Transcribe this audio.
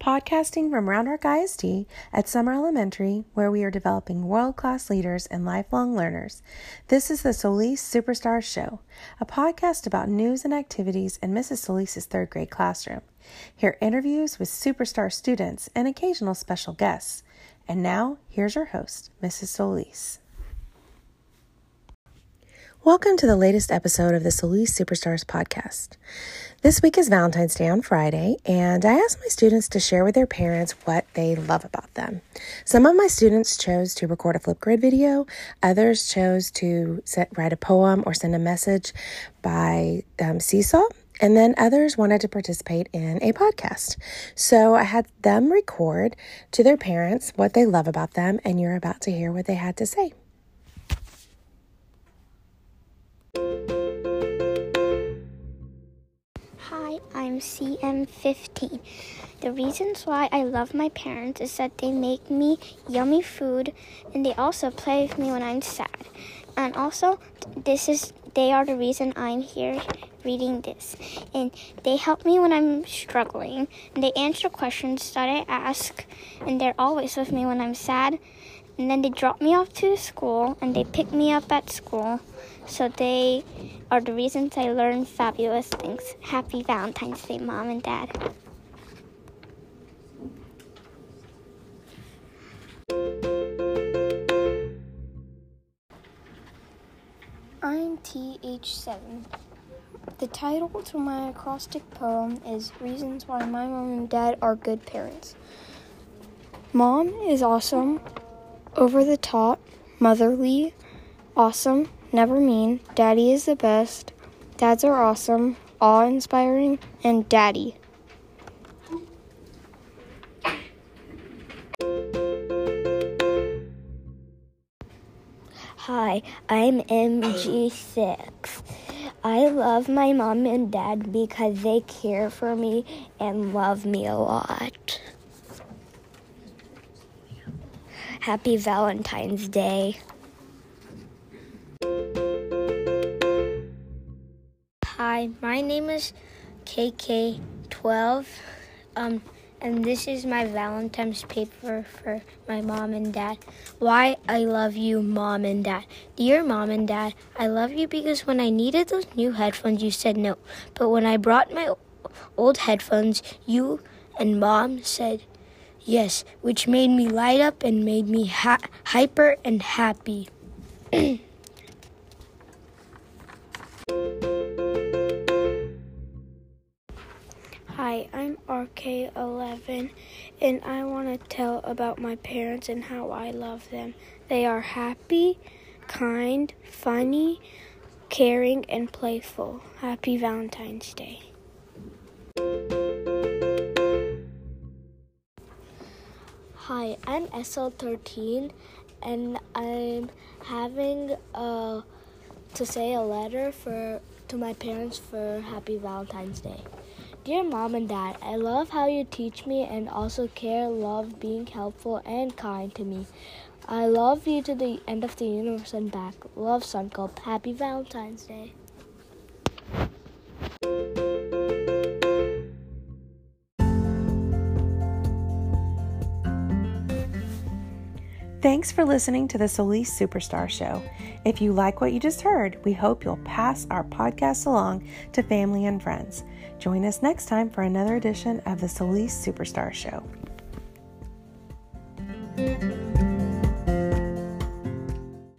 Podcasting from Round Rock ISD at Sommer Elementary, where we are developing world class leaders and lifelong learners. This is the Solis Superstars Show, a podcast about news and activities in Mrs. Solis's third grade classroom. Hear interviews with superstar students and occasional special guests. And now, here's your host, Mrs. Solis. Welcome to the latest episode of the Solis Superstars podcast. This week is Valentine's Day on Friday, and I asked my students to share with their parents what they love about them. Some of my students chose to record a Flipgrid video, others chose to set, write a poem or send a message by um, Seesaw, and then others wanted to participate in a podcast. So I had them record to their parents what they love about them, and you're about to hear what they had to say. Hi, I'm CM15. The reasons why I love my parents is that they make me yummy food and they also play with me when I'm sad. And also, this is they are the reason I'm here reading this. And they help me when I'm struggling. And they answer questions that I ask and they're always with me when I'm sad. And then they drop me off to school and they pick me up at school. So they are the reasons I learn fabulous things. Happy Valentine's Day, Mom and Dad. I'm TH7. The title to my acrostic poem is Reasons Why My Mom and Dad Are Good Parents. Mom is awesome, over the top, motherly, awesome, never mean, daddy is the best, dads are awesome, awe inspiring, and daddy. Hi, I'm MG6. I love my mom and dad because they care for me and love me a lot. Happy Valentine's Day. Hi, my name is KK12, um, and this is my Valentine's paper for my mom and dad. Why I love you, mom and dad. Dear mom and dad, I love you because when I needed those new headphones, you said no. But when I brought my old headphones, you and mom said yes, which made me light up and made me ha- hyper and happy. Hi, I'm RK11 and I want to tell about my parents and how I love them. They are happy, kind, funny, caring, and playful. Happy Valentine's Day. Hi, I'm SL13 and I'm having uh, to say a letter for to my parents for Happy Valentine's Day. Dear Mom and Dad, I love how you teach me and also care, love being helpful and kind to me. I love you to the end of the universe and back. Love Sunculp. Happy Valentine's Day. Thanks for listening to the Solis Superstar Show. If you like what you just heard, we hope you'll pass our podcast along to family and friends. Join us next time for another edition of the Solis Superstar Show.